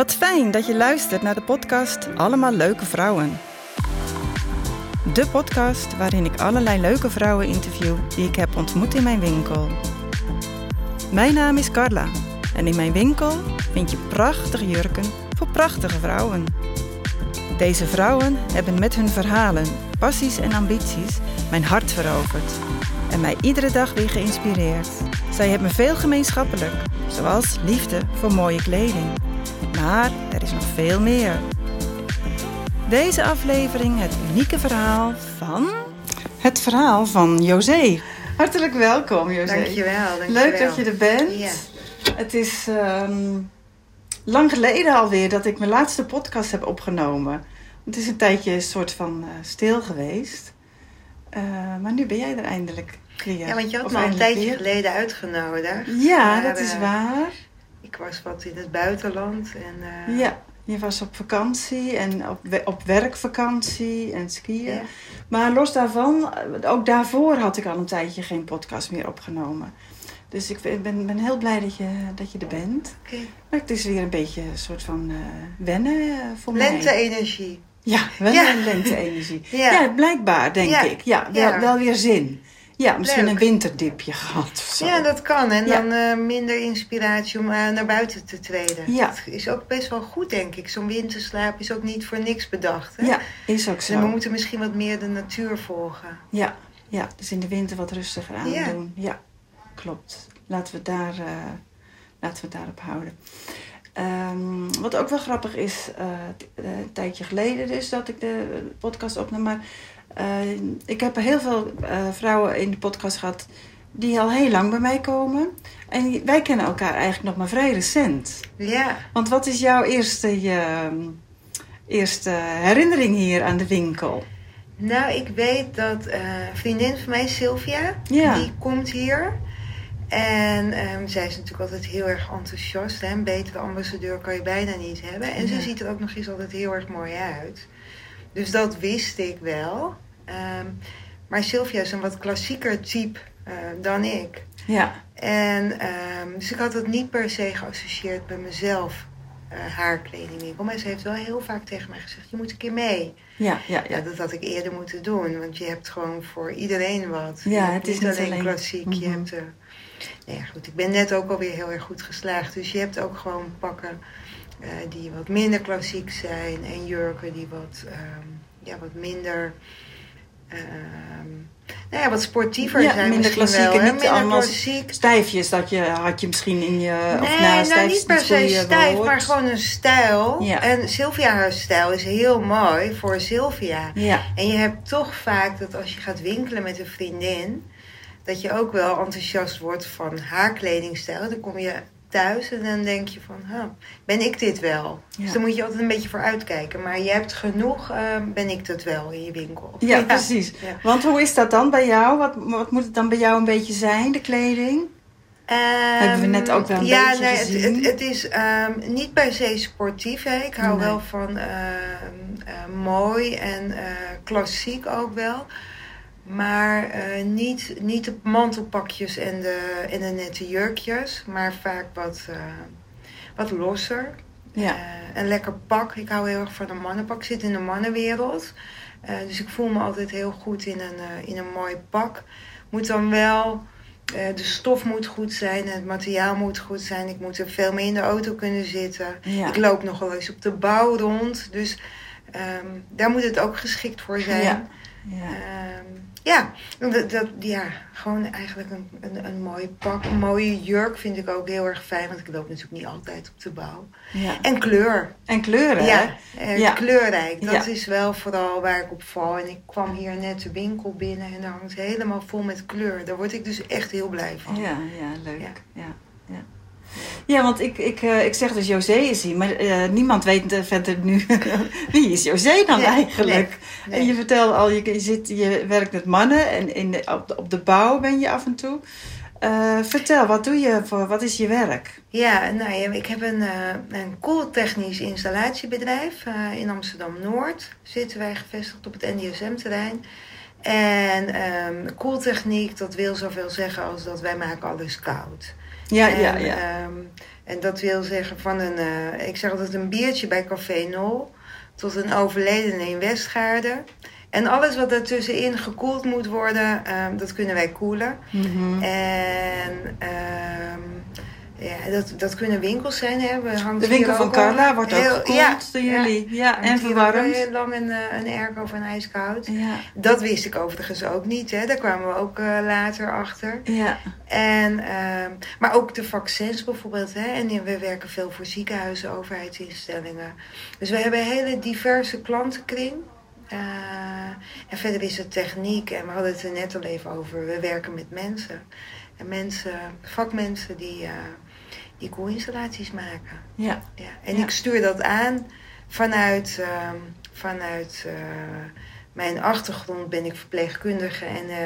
Wat fijn dat je luistert naar de podcast Allemaal Leuke Vrouwen. De podcast waarin ik allerlei leuke vrouwen interview die ik heb ontmoet in mijn winkel. Mijn naam is Carla en in mijn winkel vind je prachtige jurken voor prachtige vrouwen. Deze vrouwen hebben met hun verhalen, passies en ambities mijn hart veroverd en mij iedere dag weer geïnspireerd. Zij hebben veel gemeenschappelijk, zoals liefde voor mooie kleding. Maar er is nog veel meer. Deze aflevering het unieke verhaal van... Het verhaal van José. Hartelijk welkom, José. Dankjewel, dankjewel. Leuk dat je er bent. Ja. Het is ehm, lang geleden alweer dat ik mijn laatste podcast heb opgenomen. Het is een tijdje een soort van eh, stil geweest. Eh, maar nu ben jij er eindelijk weer. Ja, want je had Of me al een tijdje weer. geleden uitgenodigd. Ja, Maar, dat is eh, waar. Ik was wat in het buitenland en eh, Ja, je was op vakantie en op, op werkvakantie en skiën. Ja. Maar los daarvan, ook daarvoor had ik al een tijdje geen podcast meer opgenomen. Dus ik ben, ben, heel blij dat je, dat je er bent. Maar het is weer een beetje een soort van eh, wennen eh, voor mij. lente-energie. Ja, en lente-energie. Ja. Ja. blijkbaar denk ik. Ja, wel, Ja. wel weer zin. Ja, misschien Leuk. een winterdipje gehad of zo. Ja, dat kan. En Ja. dan eh, minder inspiratie om eh, naar buiten te treden. Ja. Dat is ook best wel goed, denk ik. Zo'n winterslaap is ook niet voor niks bedacht. Hè? Ja, is ook En we zo. moeten misschien wat meer de natuur volgen. Ja, ja, dus in de winter wat rustiger aan Ja. doen. Ja, klopt. Laten we, daar, eh, laten we daarop houden. Ehm, wat ook wel grappig is, een tijdje geleden dus dat ik de podcast opnam. Maar eh, ik heb heel veel eh, vrouwen in de podcast gehad die al heel lang bij mij komen. En wij kennen elkaar eigenlijk nog maar vrij recent. Ja. Want wat is jouw eerste, je, eerste herinnering hier aan de winkel? Nou, ik weet dat eh, een vriendin van mij, Sylvia, Ja. die komt hier. En ehm, zij is natuurlijk altijd heel erg enthousiast. Hè? Een betere ambassadeur kan je bijna niet hebben. En Ja. ze ziet er ook nog eens altijd heel erg mooi uit. Dus dat wist ik wel. Ehm, maar Sylvia is een wat klassieker type eh, dan ik. Ja, En ehm, dus ik had het niet per se geassocieerd met mezelf, eh haar kledingwinkel. Maar ze heeft wel heel vaak tegen mij gezegd, je moet een keer mee. ja, ja. Ja, ja. dat had ik eerder moeten doen. Want je hebt gewoon voor iedereen wat. Ja, Je het is niet alleen alleen- klassiek. Je Mhm. hebt... eh nou ja, goed. Ik ben net ook alweer heel erg goed geslaagd. Dus je hebt ook gewoon pakken eh, die wat minder klassiek zijn. En jurken die wat, ehm, ja, wat minder... ehm, nou ja, wat sportiever Ja, zijn minder klassiek wel. en niet Minder allemaal klassiek. Stijfjes, dat je, had je misschien in je... of Nee, nou, nou stijf is niet per se stijf, maar gewoon een stijl. Ja. En Sylvia haar stijl is heel mooi voor Sylvia. Ja, En je hebt toch vaak dat als je gaat winkelen met een vriendin, dat je ook wel enthousiast wordt van haar kledingstijl. Dan kom je thuis en dan denk je van, huh, ben ik dit wel? Ja. Dus daar moet je altijd een beetje voor uitkijken. Maar je hebt genoeg, eh, ben ik dat wel in je winkel. ja, precies. Ja. Want hoe is dat dan bij jou? Wat, wat moet het dan bij jou een beetje zijn, de kleding? Hebben we net ook wel een ja, beetje nee, gezien. Het, het, het is ehm, niet per se sportief. Hè. Ik hou Nee. wel van ehm, eh, mooi en eh, klassiek ook wel. Maar eh, niet, niet de mantelpakjes en de, en de nette jurkjes. Maar vaak wat, eh, wat losser. Ja, Eh, een lekker pak. Ik hou heel erg van een mannenpak. Ik zit in de mannenwereld. Dus ik voel me altijd heel goed in een, in een mooi pak. Moet dan wel... de stof moet goed zijn, het materiaal moet goed zijn. Ik moet er veel meer in de auto kunnen zitten. ja. Ik loop nog wel eens op de bouw rond. Dus ehm, daar moet het ook geschikt voor zijn. Ja. ja. Ehm, ja, dat, dat, ja, gewoon eigenlijk een, een, een mooi pak. Een mooie jurk vind ik ook heel erg fijn. Want ik loop natuurlijk niet altijd op de bouw. ja. En kleur. En kleuren, hè? Ja, eh, Ja. kleurrijk. Dat Ja. is wel vooral waar ik op val. En ik kwam hier net de winkel binnen en daar hangt helemaal vol met kleur. Daar word ik dus echt heel blij van. Ja, ja, leuk. Ja. Ja. Ja, want ik, ik, eh, ik zeg dus José is hier, maar eh, niemand weet eh, verder nu wie is José dan Nee, eigenlijk. nee. En je vertelt al, je, je, zit, je werkt met mannen en in de, op, de, op de bouw ben je af en toe. Vertel, wat doe je voor, wat is je werk? Ja, nou ja, ik heb een, eh een koeltechnisch installatiebedrijf. in Amsterdam-Noord zitten wij gevestigd op het NDSM-terrein. En um, koeltechniek, dat wil zoveel zeggen als dat wij maken alles koud. Ja, en, ja, ja. Um, en dat wil zeggen van een, uh, ik zeg altijd een biertje bij Café Nol tot een overledene in Westgaarden. En alles wat daartussenin gekoeld moet worden, um, dat kunnen wij koelen. Mm -hmm. En um, ja, dat, dat kunnen winkels zijn. Hè. We de winkel van Carla wordt ook gekoeld ja, door jullie. Ja, ja en verwarmd. heel lang een, uh, een airco van ijskoud. Ja. Dat wist ik overigens ook niet. Hè. Daar kwamen we ook uh, later achter. Ja. En, uh, maar ook de vaccins bijvoorbeeld. Hè. En we werken veel voor ziekenhuizen, overheidsinstellingen. Dus we hebben een hele diverse klantenkring. Uh, en verder is het techniek. En we hadden het er net al even over. We werken met mensen. En mensen, vakmensen die, uh, die koelinstallaties maken. Ja. ja. En Ja. ik stuur dat aan vanuit, uh, vanuit uh, mijn achtergrond ben ik verpleegkundige en uh,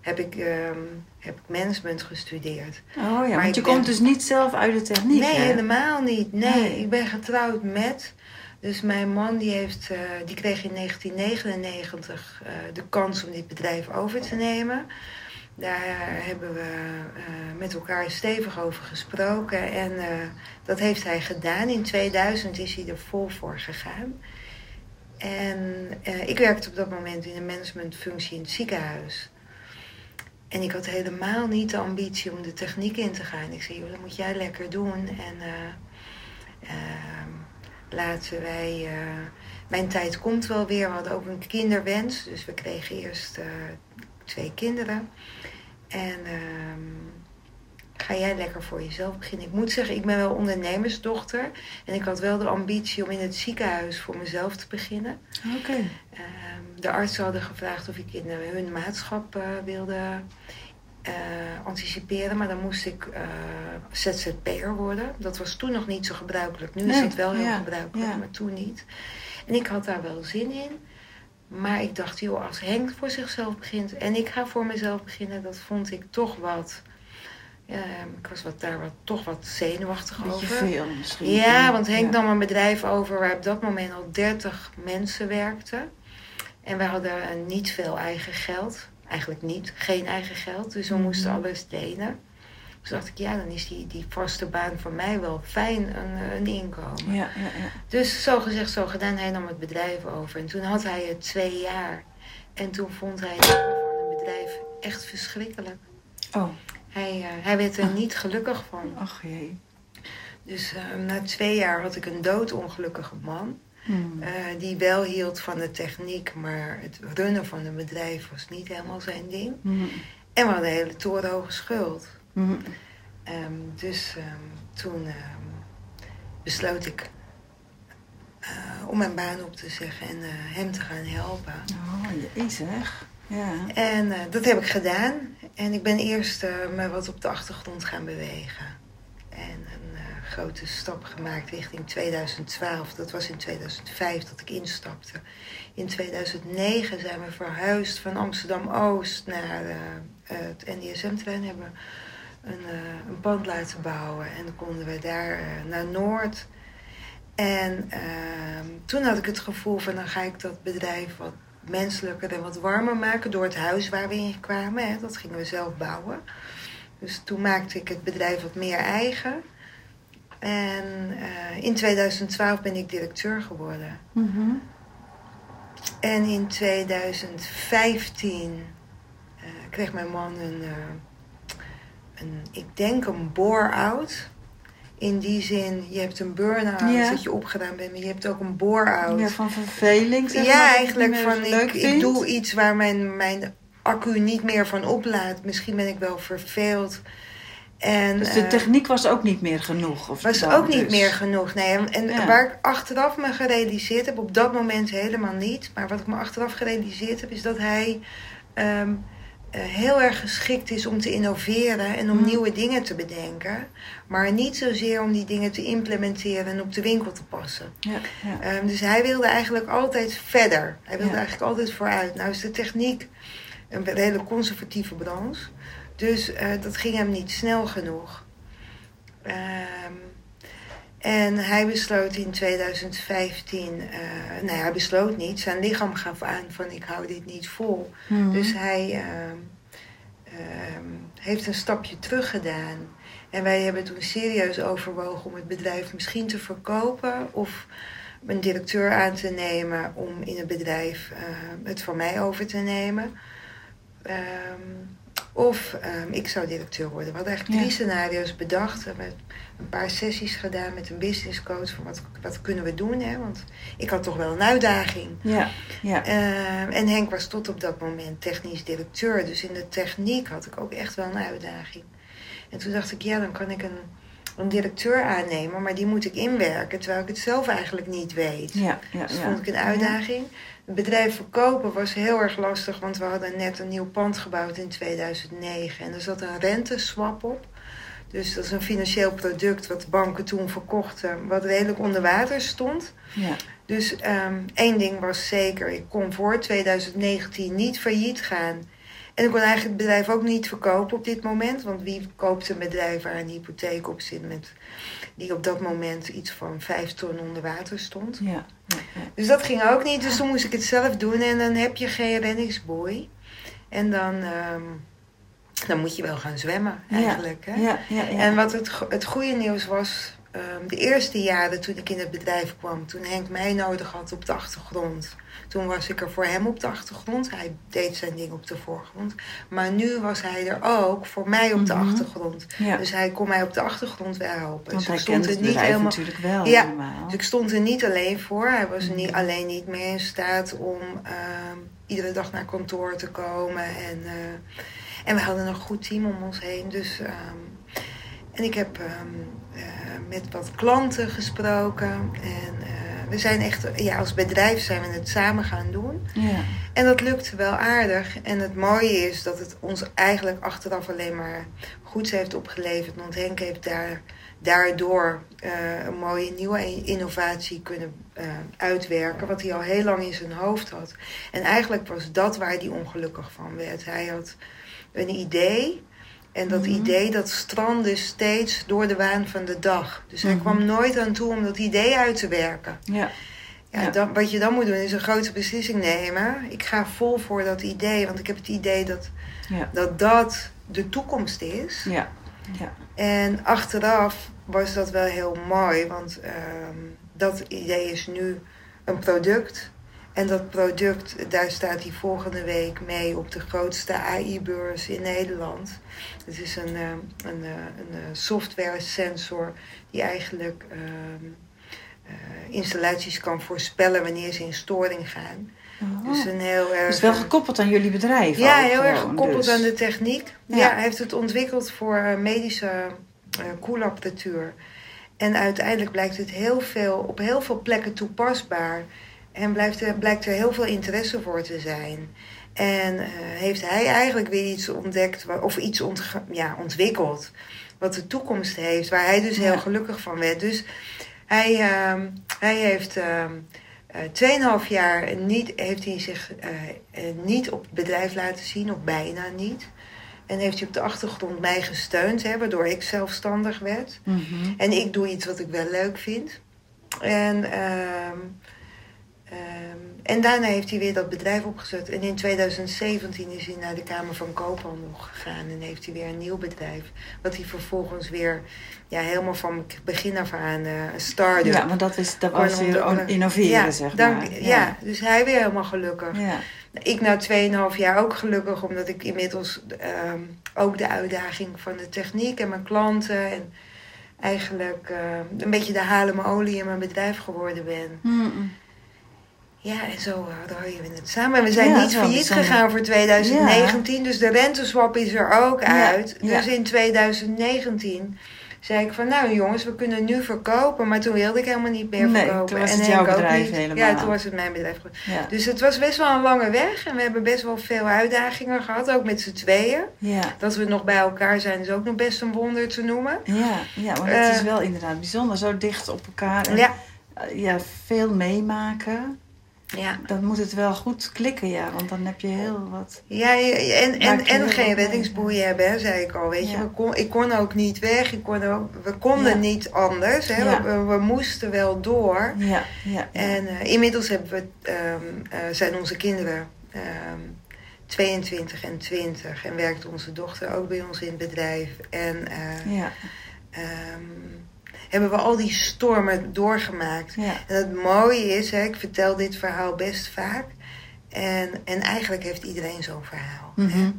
heb, ik, um, heb ik management gestudeerd. Oh ja, Maar want ik je ben- komt dus niet zelf uit de techniek, Nee, hè? helemaal niet. Nee, Nee. ik ben getrouwd met. Dus mijn man die heeft, uh, die kreeg in 1999 uh, de kans om dit bedrijf over te nemen. Daar hebben we uh, met elkaar stevig over gesproken. En uh, dat heeft hij gedaan. In 2000 is hij er vol voor gegaan. En ik werkte op dat moment in een managementfunctie in het ziekenhuis. En ik had helemaal niet de ambitie om de techniek in te gaan. Ik zei, joh, dat moet jij lekker doen. En uh, laten wij... mijn tijd komt wel weer. We hadden ook een kinderwens. Dus we kregen eerst twee kinderen. En um, ga jij lekker voor jezelf beginnen. Ik moet zeggen, ik ben wel ondernemersdochter. En ik had wel de ambitie om in het ziekenhuis voor mezelf te beginnen. Oké. Okay. Um, de artsen hadden gevraagd of ik in uh, hun maatschap uh, wilde uh, anticiperen. Maar dan moest ik ZZP'er worden. Dat was toen nog niet zo gebruikelijk. Nu Nee, is het wel heel ja, gebruikelijk, ja. maar toen niet. En ik had daar wel zin in. Maar ik dacht, joh, als Henk voor zichzelf begint en ik ga voor mezelf beginnen, dat vond ik toch wat. Ja, ik was wat, daar wat, toch wat zenuwachtig Beetje over. veel misschien. Ja, want Henk ja. nam een bedrijf over waar op dat moment al 30 mensen werkten. En wij hadden niet veel eigen geld. Eigenlijk niet, geen eigen geld. Dus we Mhm. moesten alles delen. Dus dacht ik, ja, dan is die, die vaste baan voor mij wel fijn, een, een inkomen. Ja, ja, ja. Dus zo gezegd, zo gedaan, hij nam het bedrijf over. En toen had hij het twee jaar. En toen vond hij het voor een bedrijf echt verschrikkelijk. Oh, Hij, uh, hij werd er niet gelukkig van. ach jee. Dus uh, na twee jaar had ik een doodongelukkige man. Hmm. Uh, die wel hield van de techniek, maar het runnen van een bedrijf was niet helemaal zijn ding. Hmm. En we hadden een hele torenhoge schuld. Hmm. Um, dus um, toen um, besloot ik uh, om mijn baan op te zeggen en uh, hem te gaan helpen. Oh, jezus. Ja. En uh, dat heb ik gedaan. En ik ben eerst me wat op de achtergrond gaan bewegen. En een grote stap gemaakt richting 2012. Dat was in 2005 dat ik instapte. In 2009 zijn we verhuisd van Amsterdam-Oost naar het NDSM-terrein. Hebben een, uh, een pand laten bouwen. En dan konden we daar uh, naar Noord. En uh, toen had ik het gevoel van dan ga ik dat bedrijf wat menselijker en wat warmer maken door het huis waar we in kwamen. Hè. Dat gingen we zelf bouwen. Dus toen maakte ik het bedrijf wat meer eigen. En uh, in 2012 ben ik directeur geworden. Mm -hmm. En in 2015 uh, kreeg mijn man een, uh, een ik denk een bore-out. In die zin, je hebt een burn-out Ja. dat je opgedaan bent, maar je hebt ook een bore-out. Ja, van verveling. Zeg ja, maar, je eigenlijk niet van ik, ik doe iets waar mijn, mijn accu niet meer van oplaat. Misschien ben ik wel verveeld. En, Dus de eh, techniek was ook niet meer genoeg? Of was ook niet dus? meer genoeg. Nee, en Ja. waar ik achteraf me gerealiseerd heb, op dat moment helemaal niet. Maar wat ik me achteraf gerealiseerd heb, is dat hij ehm, eh, heel erg geschikt is om te innoveren en om Mm. nieuwe dingen te bedenken. Maar niet zozeer om die dingen te implementeren en op de winkel te passen. Ja, ja. Ehm, dus hij wilde eigenlijk altijd verder. Hij wilde Ja. eigenlijk altijd vooruit. Nou is de techniek een hele conservatieve branche. Dus uh, dat ging hem niet snel genoeg. Um, En hij besloot in 2015, eh, nee hij besloot niet, zijn lichaam gaf aan van ik hou dit niet vol. Mhm. Dus hij ehm, ehm, heeft een stapje terug gedaan. En wij hebben toen serieus overwogen om het bedrijf misschien te verkopen of een directeur aan te nemen om in het bedrijf eh, het van mij over te nemen. Ehm, of ehm, ik zou directeur worden. We hadden eigenlijk Ja. drie scenario's bedacht. We hebben een paar sessies gedaan met een business coach. Van wat, wat kunnen we doen? Hè? Want ik had toch wel een uitdaging. Ja, ja. Ehm, en Henk was tot op dat moment technisch directeur. Dus in de techniek had ik ook echt wel een uitdaging. En toen dacht ik, ja, dan kan ik een, een directeur aannemen. Maar die moet ik inwerken. Terwijl ik het zelf eigenlijk niet weet. ja, ja, Dus ja. vond ik een uitdaging. Bedrijf verkopen was heel erg lastig, want we hadden net een nieuw pand gebouwd in 2009. En er zat een renteswap op. Dus dat is een financieel product wat banken toen verkochten, wat redelijk onder water stond. Ja, Dus ehm, één ding was zeker, ik kon voor 2019 niet failliet gaan. En ik kon eigenlijk het bedrijf ook niet verkopen op dit moment. Want wie koopt een bedrijf waar een hypotheek op zit met, die op dat moment iets van vijf ton onder water stond. ja, ja, ja. Dus dat ging ook niet. Dus toen moest ik het zelf doen. En dan heb je geen reddingsboei. En dan, ehm, dan moet je wel gaan zwemmen eigenlijk. Hè? Ja, ja, ja. En wat het, het goede nieuws was... ehm, de eerste jaren toen ik in het bedrijf kwam... toen Henk mij nodig had op de achtergrond... toen was ik er voor hem op de achtergrond. Hij deed zijn ding op de voorgrond. Maar nu was hij er ook voor mij op de Mhm. achtergrond. ja. Dus hij kon mij op de achtergrond wel helpen. Want Dus hij ik stond er niet helemaal... natuurlijk wel Ja, helemaal. Dus ik stond er niet alleen voor. Hij was Mhm. niet, alleen niet meer in staat om ehm, iedere dag naar kantoor te komen. En, eh, en we hadden een goed team om ons heen. Dus, ehm, en ik heb ehm, eh, met wat klanten gesproken. En eh, we zijn echt, ja, als bedrijf zijn we het samen gaan doen. Ja, En dat lukte wel aardig. En het mooie is dat het ons eigenlijk achteraf alleen maar goeds heeft opgeleverd. Want Henk heeft daar, daardoor eh, een mooie nieuwe innovatie kunnen uitwerken. Wat hij al heel lang in zijn hoofd had. En eigenlijk was dat waar hij ongelukkig van werd. Hij had een idee. En dat Mhm. idee dat strandde steeds door de waan van de dag. Dus hij Mhm. kwam nooit aan toe om dat idee uit te werken. ja, Ja, Ja. Dan, wat je dan moet doen is een grote beslissing nemen. Ik ga vol voor dat idee, want ik heb het idee dat ja, dat, dat de toekomst is. ja, ja. En achteraf was dat wel heel mooi, want ehm, dat idee is nu een product. En dat product, daar staat hij volgende week mee op de grootste AI-beurs in Nederland. Het is een, ehm, een, eh, een eh, software sensor die eigenlijk ehm, eh, installaties kan voorspellen wanneer ze in storing gaan. Oh. Dus een heel erg. Dus wel gekoppeld aan jullie bedrijf Ja, heel erg gekoppeld dus. aan de techniek. Ja. Ja. hij heeft het ontwikkeld voor eh, medische eh, koelapparatuur. En uiteindelijk blijkt het heel veel, op heel veel plekken toepasbaar. En blijft er, blijkt er heel veel interesse voor te zijn. En eh, heeft hij eigenlijk weer iets ontdekt, of iets ja, ontwikkeld, wat de toekomst heeft, waar hij dus heel Ja. gelukkig van werd. Dus hij, ehm, hij heeft ehm eh, 2,5 jaar niet, heeft hij zich eh, niet op het bedrijf laten zien, of bijna niet. En heeft hij op de achtergrond mij gesteund, hè, waardoor ik zelfstandig werd. Mhm. En ik doe iets wat ik wel leuk vind. En, ehm, en daarna heeft hij weer dat bedrijf opgezet. En in 2017 is hij naar de Kamer van Koophandel gegaan. En heeft hij weer een nieuw bedrijf. Wat hij vervolgens weer ja, helemaal van begin af aan een start-up. Ja, maar dat, is, dat was weer innoveren, ja, zeg dank- maar. ja. dus hij weer helemaal gelukkig. ja. Ik na 2,5 jaar ook gelukkig, omdat ik inmiddels ehm, ook de uitdaging van de techniek en mijn klanten en eigenlijk ehm, een beetje de halen olie in mijn bedrijf geworden ben. Mm-mm. Ja, en zo uh, draaien we het samen. En we zijn Ja, niet failliet gegaan voor 2019, dus de renteswap is er ook uit. ja. Dus in 2019 zei ik van, nou jongens, we kunnen nu verkopen. Maar toen wilde ik helemaal niet meer Nee, verkopen. toen was en het Henk jouw bedrijf niet. helemaal. Ja, toen was het mijn bedrijf. Dus het was best wel een lange weg. En we hebben best wel veel uitdagingen gehad, ook met z'n tweeën. Dat we nog bij elkaar zijn is ook nog best een wonder te noemen. Ja, ja, maar het is Eh. wel inderdaad bijzonder. Zo dicht op elkaar. En, Ja, eh, ja, veel meemaken. Ja. dan moet het wel goed klikken, ja. Want dan heb je heel wat... Ja, en, en, en geen reddingsboei hebben, hè, zei ik al. Weet je, we kon, ik kon ook niet weg. Ik kon ook, we konden Ja. niet anders. Hè. Ja. We, we moesten wel door. Ja, ja. En eh, inmiddels hebben we, ehm, eh, zijn onze kinderen ehm, 22 en 20. En werkt onze dochter ook bij ons in het bedrijf. En eh, ja, ehm, hebben we al die stormen doorgemaakt. ja. En het mooie is, hè, ik vertel dit verhaal best vaak. En, en eigenlijk heeft iedereen zo'n verhaal. hè. Mhm.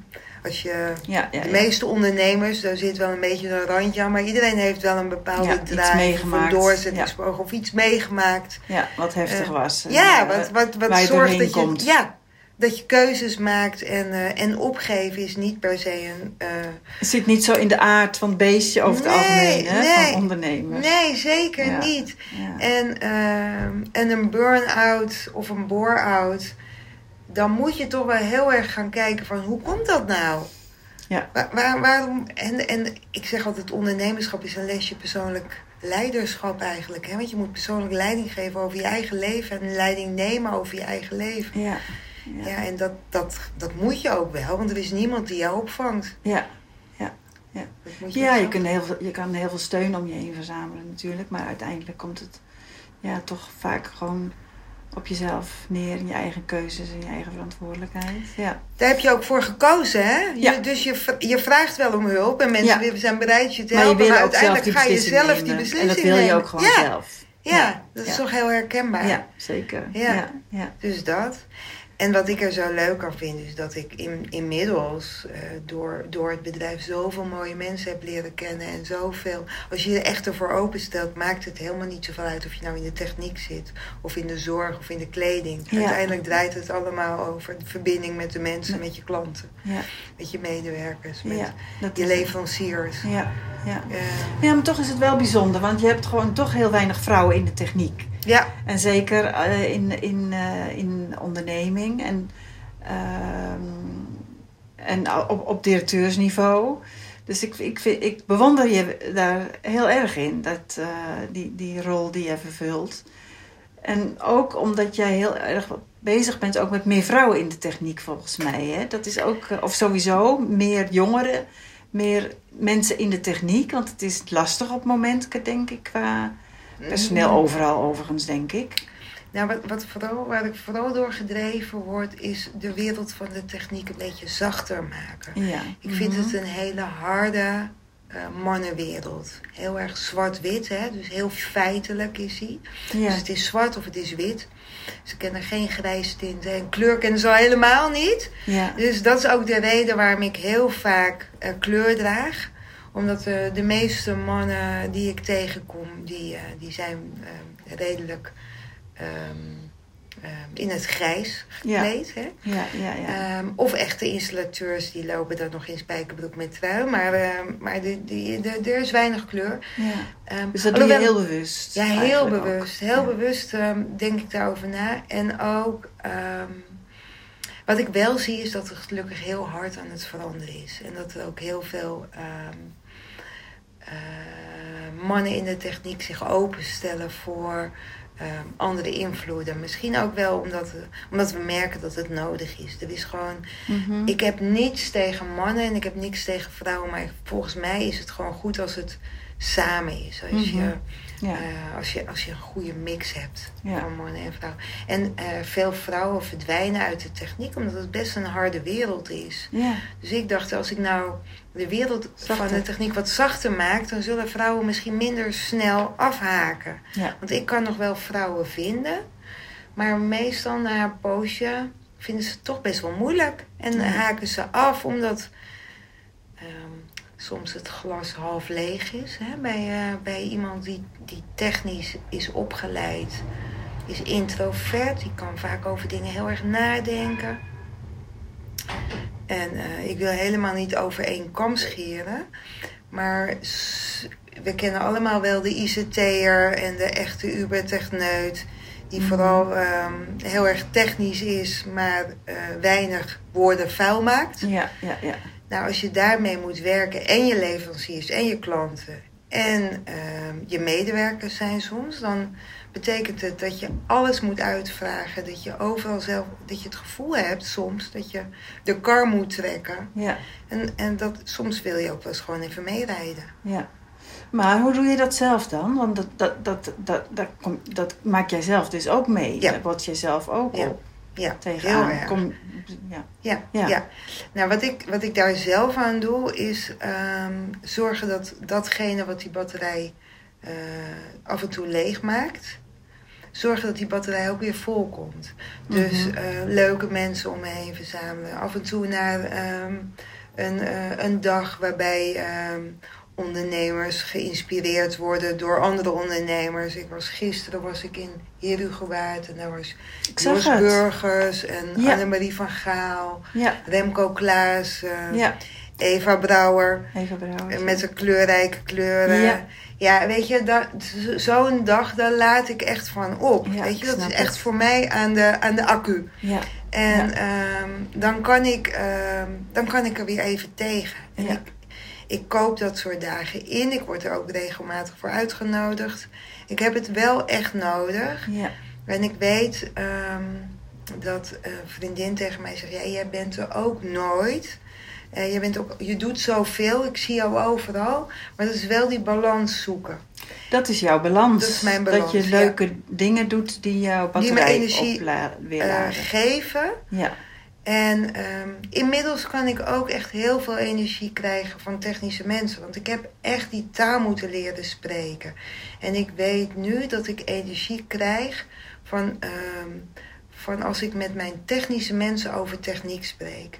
Als je, ja, ja, de meeste ondernemers, daar zit wel een beetje een randje aan. Maar iedereen heeft wel een bepaalde Ja, drive of een meegemaakt. doorzettingsvermogen of iets meegemaakt. Ja, wat heftig Eh, was. Ja, eh, wat, wat, wat zorgt dat je, komt. ja, dat je keuzes maakt. En, eh, en opgeven is niet per se een... eh, Het zit niet zo in de aard van het beestje over het Nee, algemeen, hè? nee. Van ondernemers. nee, zeker Ja. niet. Ja. En, ehm, en een burn-out of een bore-out, dan moet je toch wel heel erg gaan kijken van hoe komt dat nou? Ja. Waar, waar- waarom? En, en ik zeg altijd, ondernemerschap is een lesje persoonlijk leiderschap eigenlijk. Hè? Want je moet persoonlijk leiding geven over je eigen leven en leiding nemen over je eigen leven. Ja. Ja, Ja. en dat, dat, dat moet je ook wel, want er is niemand die jou opvangt. Ja. Moet Ja, je, zelf kunt heel veel, je kan heel veel steun om je heen verzamelen natuurlijk. Maar uiteindelijk komt het ja, toch vaak gewoon op jezelf neer. In je eigen keuzes en je eigen verantwoordelijkheid. Ja. Daar heb je ook voor gekozen, hè? Je- Ja. dus je, je vraagt wel om hulp en mensen Ja. zijn bereid je te Maar je helpen. Maar uiteindelijk ga je zelf nemen. die beslissing En dat wil je nemen. ook gewoon ja, zelf. Ja, Ja. dat is Ja. toch heel herkenbaar. Ja, zeker. Ja. Ja. Ja. Dus dat. En wat ik er zo leuk aan vind, is dat ik in, inmiddels eh, door, door het bedrijf zoveel mooie mensen heb leren kennen. En zoveel. Als je je er echt ervoor openstelt, maakt het helemaal niet zoveel uit of je nou in de techniek zit, of in de zorg, of in de kleding. Ja. Uiteindelijk draait het allemaal over de verbinding met de mensen, met je klanten, Ja. met je medewerkers, met Ja. Je leveranciers. Ja. Ja. Eh, ja, maar toch is het wel bijzonder. Want je hebt gewoon toch heel weinig vrouwen in de techniek. Ja, En zeker eh, in, in, eh, in onderneming en, ehm, en op, op directeursniveau. Dus ik, ik, ik bewonder je daar heel erg in, dat, eh, die, die rol die je vervult. En ook omdat jij heel erg bezig bent ook met meer vrouwen in de techniek volgens mij. Hè? Dat is ook, of sowieso meer jongeren, meer mensen in de techniek. Want het is lastig op het moment, denk ik, qua personeel overal overigens, denk ik. Nou, wat, wat vooral, waar ik vooral door gedreven word, is de wereld van de techniek een beetje zachter maken. Ja. Ik vind Mhm. het een hele harde eh, mannenwereld. Heel erg zwart-wit, hè? dus heel feitelijk is hij. Dus Ja. het is zwart of het is wit. Ze kennen geen grijs tinten en kleur kennen ze al helemaal niet. Ja. Dus dat is ook de reden waarom ik heel vaak eh, kleur draag. Omdat de meeste mannen die ik tegenkom, die, eh, die zijn eh, redelijk ehm, ehm, in het grijs gekleed. Hè? Ja, ja, ja. Ehm, of echte installateurs die lopen dan nog in spijkerbroek met trui. Maar, maar die, die, de- er is weinig kleur. ja. Ehm, Dus dat doe je heel bewust. ja, heel bewust. Heel Ja. bewust denk ik daarover na. En ook, wat ik wel zie, is dat er gelukkig heel hard aan het veranderen is. En dat er ook heel veel eh, mannen in de techniek zich openstellen voor ehm, andere invloeden. Misschien ook wel omdat, we- omdat we merken dat het nodig is. Er is gewoon Mhm. ik heb niets tegen mannen en ik heb niks tegen vrouwen. Maar volgens mij is het gewoon goed als het samen is. Als, je, Mhm. Ja. eh, als, je, als je een goede mix hebt Ja. van mannen en vrouwen. En eh, veel vrouwen verdwijnen uit de techniek omdat het best een harde wereld is. ja. Dus ik dacht, als ik nou de wereld Zachter. van de techniek wat zachter maak, dan zullen vrouwen misschien minder snel afhaken. Ja. Want ik kan nog wel vrouwen vinden, maar meestal na een poosje vinden ze het toch best wel moeilijk. En Ja. haken ze af omdat ehm, soms het glas half leeg is. Hè? Bij, eh, bij iemand die, die technisch is opgeleid, is introvert, die kan vaak over dingen heel erg nadenken. En eh, ik wil helemaal niet over één kam scheren. Maar we kennen allemaal wel de ICT'er en de echte Uber-techneut. Die Mhm. vooral ehm, heel erg technisch is, maar eh, weinig woorden vuil maakt. Ja, ja, ja. Nou, als je daarmee moet werken en je leveranciers en je klanten en ehm, je medewerkers zijn soms, dan betekent het dat je alles moet uitvragen. Dat je overal zelf, dat je het gevoel hebt soms dat je de kar moet trekken. Ja. En, en dat, soms wil je ook wel eens gewoon even meerijden. Ja. Maar hoe doe je dat zelf dan? Want dat, dat, dat, dat, dat, komt- dat maak jij zelf dus ook mee. Ja. Daar word je zelf ook Ja. op Ja, heel tegenaan. erg. Kom, ja. Ja, Ja. ja. Nou, wat ik, wat ik daar zelf aan doe, is ehm, zorgen dat datgene wat die batterij eh, af en toe leeg maakt, zorgen dat die batterij ook weer vol komt. Dus Mhm. eh, leuke mensen om me heen verzamelen. Af en toe naar ehm, een, eh, een dag waarbij ehm, ondernemers geïnspireerd worden door andere ondernemers. Ik was gisteren was ik in Herugewaard en daar was Jos. Burgers en Ja. Annemarie van Gaal, Ja. Remco Klaas, Ja. Eva Brouwer. Even brouwen. eh, Met de kleurrijke kleuren. Ja. Ja, weet je, zo'n dag, daar laat ik echt van op. Ja, weet je, dat is echt het. voor mij aan de, aan de accu. Ja. En ehm, dan, kan ik, ehm, dan kan ik er weer even tegen. En Ja. ik, ik koop dat soort dagen in. Ik word er ook regelmatig voor uitgenodigd. Ik heb het wel echt nodig. Ja. En ik weet ehm, dat een vriendin tegen mij zegt: ja, jij bent er ook nooit. Eh, je, bent ook, je doet zoveel, ik zie jou overal. Maar dat is wel die balans zoeken. Dat is jouw balans. Dat is mijn Dat balans, je ja. leuke dingen doet die jouw Die batterij energie, opla- weer Eh, geven. Ja. En ehm, inmiddels kan ik ook echt heel veel energie krijgen van technische mensen. Want ik heb echt die taal moeten leren spreken. En ik weet nu dat ik energie krijg van, ehm, van als ik met mijn technische mensen over techniek spreek.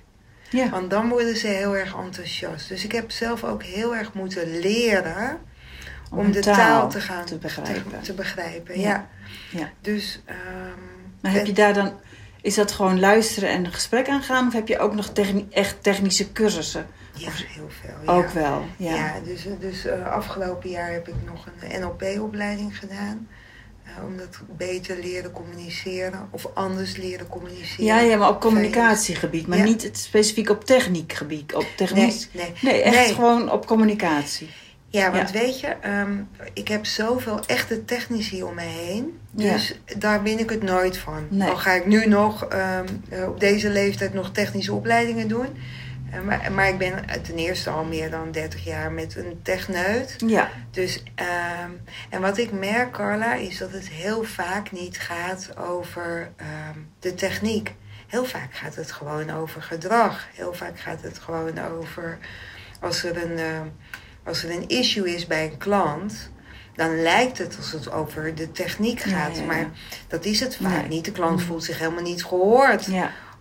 Ja. Want dan worden ze heel erg enthousiast. Dus ik heb zelf ook heel erg moeten leren om, Om de taal taal, te gaan te begrijpen. Te, te begrijpen. Ja. Ja. Ja. Dus. ehm, Maar heb je daar dan... Is dat gewoon luisteren en een gesprek aangaan? Of heb je ook nog techni- echt technische cursussen? ja, heel veel. Ja. Ook wel, ja. Ja, dus, dus eh, afgelopen jaar heb ik nog een NLP-opleiding gedaan. Eh, om dat beter leren communiceren of anders leren communiceren. Ja, ja, maar op communicatiegebied. Maar Ja. niet het specifiek op techniekgebied. Op technisch... Nee, nee. Nee, echt Nee. gewoon op communicatie. Ja, want Ja. weet je, ehm, ik heb zoveel echte technici om me heen. Ja. Dus daar win ik het nooit van. Nee. Al ga ik nu nog ehm, eh, op deze leeftijd nog technische opleidingen doen. Eh, maar, maar ik ben ten eerste al meer dan 30 jaar met een techneut. Ja, Dus, ehm, en wat ik merk, Carla, is dat het heel vaak niet gaat over ehm, de techniek. Heel vaak gaat het gewoon over gedrag. Heel vaak gaat het gewoon over als er een, ehm, als er een issue is bij een klant. Dan lijkt het als het over de techniek Ja, gaat. ja, ja. Maar dat is het vaak Nee. niet. De klant Mm. voelt zich helemaal niet gehoord.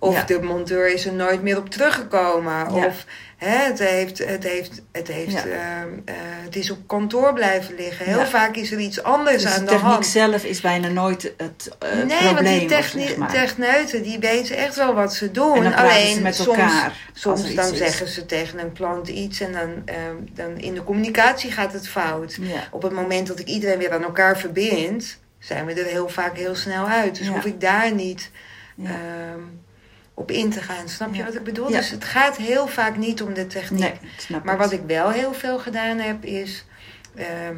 Of Ja. de monteur is er nooit meer op teruggekomen. Ja. Of hè, het, heeft, het, heeft, het, heeft, ehm, eh, het is op kantoor blijven liggen. Heel vaak is er iets anders Dus aan de de techniek hand. zelf is bijna nooit het eh, nee, probleem. want die techni- zeg maar. techneuten die weten echt wel wat ze doen. En Alleen ze met soms, elkaar. soms dan is. zeggen ze tegen een klant iets en dan, ehm, dan in de communicatie gaat het fout. Op het moment dat ik iedereen weer aan elkaar verbind, zijn we er heel vaak heel snel uit. Dus hoef ik daar niet Ja. Op in te gaan. Snap je Ja. wat ik bedoel? Ja. Dus het gaat heel vaak niet om de techniek. Nee, ik snap Maar wat ik wel heel veel gedaan heb is. ehm,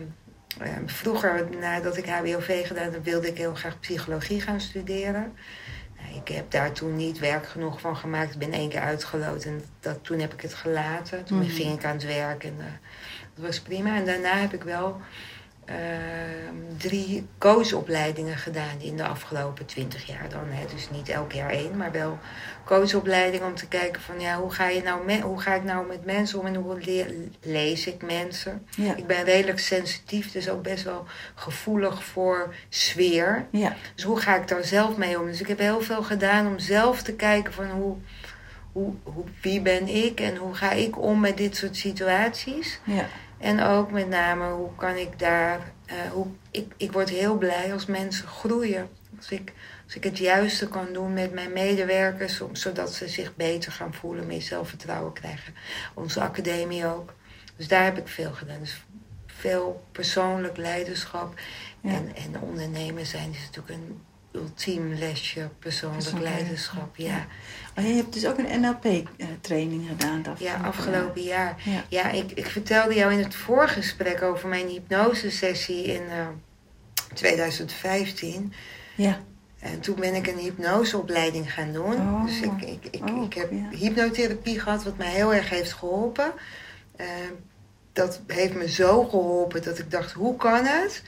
ehm, vroeger, nadat ik HBOV gedaan heb, wilde ik heel graag psychologie gaan studeren. Nou, ik heb daar toen niet werk genoeg van gemaakt. Ik ben één keer uitgeloot en dat, toen heb ik het gelaten. Toen Mhm. ging ik aan het werk en eh, dat was prima. En daarna heb ik wel ehm, drie coachopleidingen gedaan in de afgelopen twintig jaar dan. Hè. Dus niet elk jaar één, maar wel coachopleidingen om te kijken van ja, hoe ga, je nou me- hoe ga ik nou met mensen om en hoe le- lees ik mensen. Ja. Ik ben redelijk sensitief, dus ook best wel gevoelig voor sfeer. Ja. Dus hoe ga ik daar zelf mee om? Dus ik heb heel veel gedaan om zelf te kijken van hoe, hoe, hoe, wie ben ik en hoe ga ik om met dit soort situaties. Ja. En ook met name hoe kan ik daar. eh, hoe, ik, ik word heel blij als mensen groeien. Als ik, als ik het juiste kan doen met mijn medewerkers, om, zodat ze zich beter gaan voelen, meer zelfvertrouwen krijgen. Onze academie ook. Dus daar heb ik veel gedaan. Dus veel persoonlijk leiderschap. Ja. En, en ondernemen zijn is natuurlijk een ultiem lesje persoonlijk Persoonlijk leiderschap. Ja, Maar je hebt dus ook een NLP-training gedaan. dat ja afgelopen jaar. Ja. Ja, ik, ik vertelde jou in het voorgesprek over mijn hypnosesessie in eh, 2015. Ja. En toen ben ik een hypnoseopleiding gaan doen. Oh. Dus ik, ik, ik, Oh, ik heb ja. hypnotherapie gehad, wat mij heel erg heeft geholpen. Eh, dat heeft me zo geholpen dat ik dacht, hoe kan het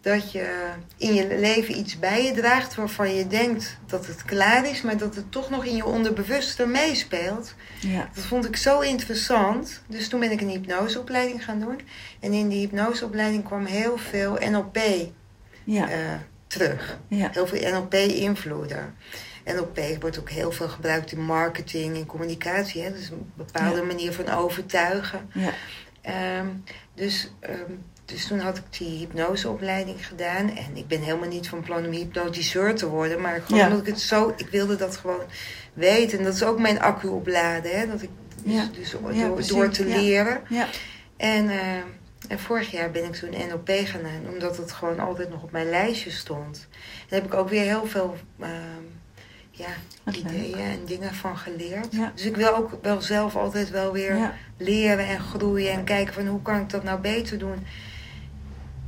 dat je in je leven iets bij je draagt waarvan je denkt dat het klaar is, maar dat het toch nog in je onderbewuste meespeelt. Ja. Dat vond ik zo interessant. Dus toen ben ik een hypnoseopleiding gaan doen. En in die hypnoseopleiding kwam heel veel NLP Ja. eh, terug. Ja. Heel veel NLP-invloeden. NLP wordt ook heel veel gebruikt in marketing en communicatie. Hè? Dus een bepaalde manier van overtuigen. Ja. Ehm, dus, ehm, dus toen had ik die hypnoseopleiding gedaan. En ik ben helemaal niet van plan om hypnotiseur te worden. Maar gewoon Ja. omdat ik het zo... Ik wilde dat gewoon weten. En dat is ook mijn accu opladen. Hè? Dat ik dus, Ja. dus Ja, door, door te Ja. leren. Ja. En, eh, en vorig jaar ben ik toen NLP gaan doen, omdat het gewoon altijd nog op mijn lijstje stond. En heb ik ook weer heel veel ehm, ja, Wat leuk. ideeën en dingen van geleerd. Ja. Dus ik wil ook wel zelf altijd wel weer Ja. leren en groeien en kijken van hoe kan ik dat nou beter doen.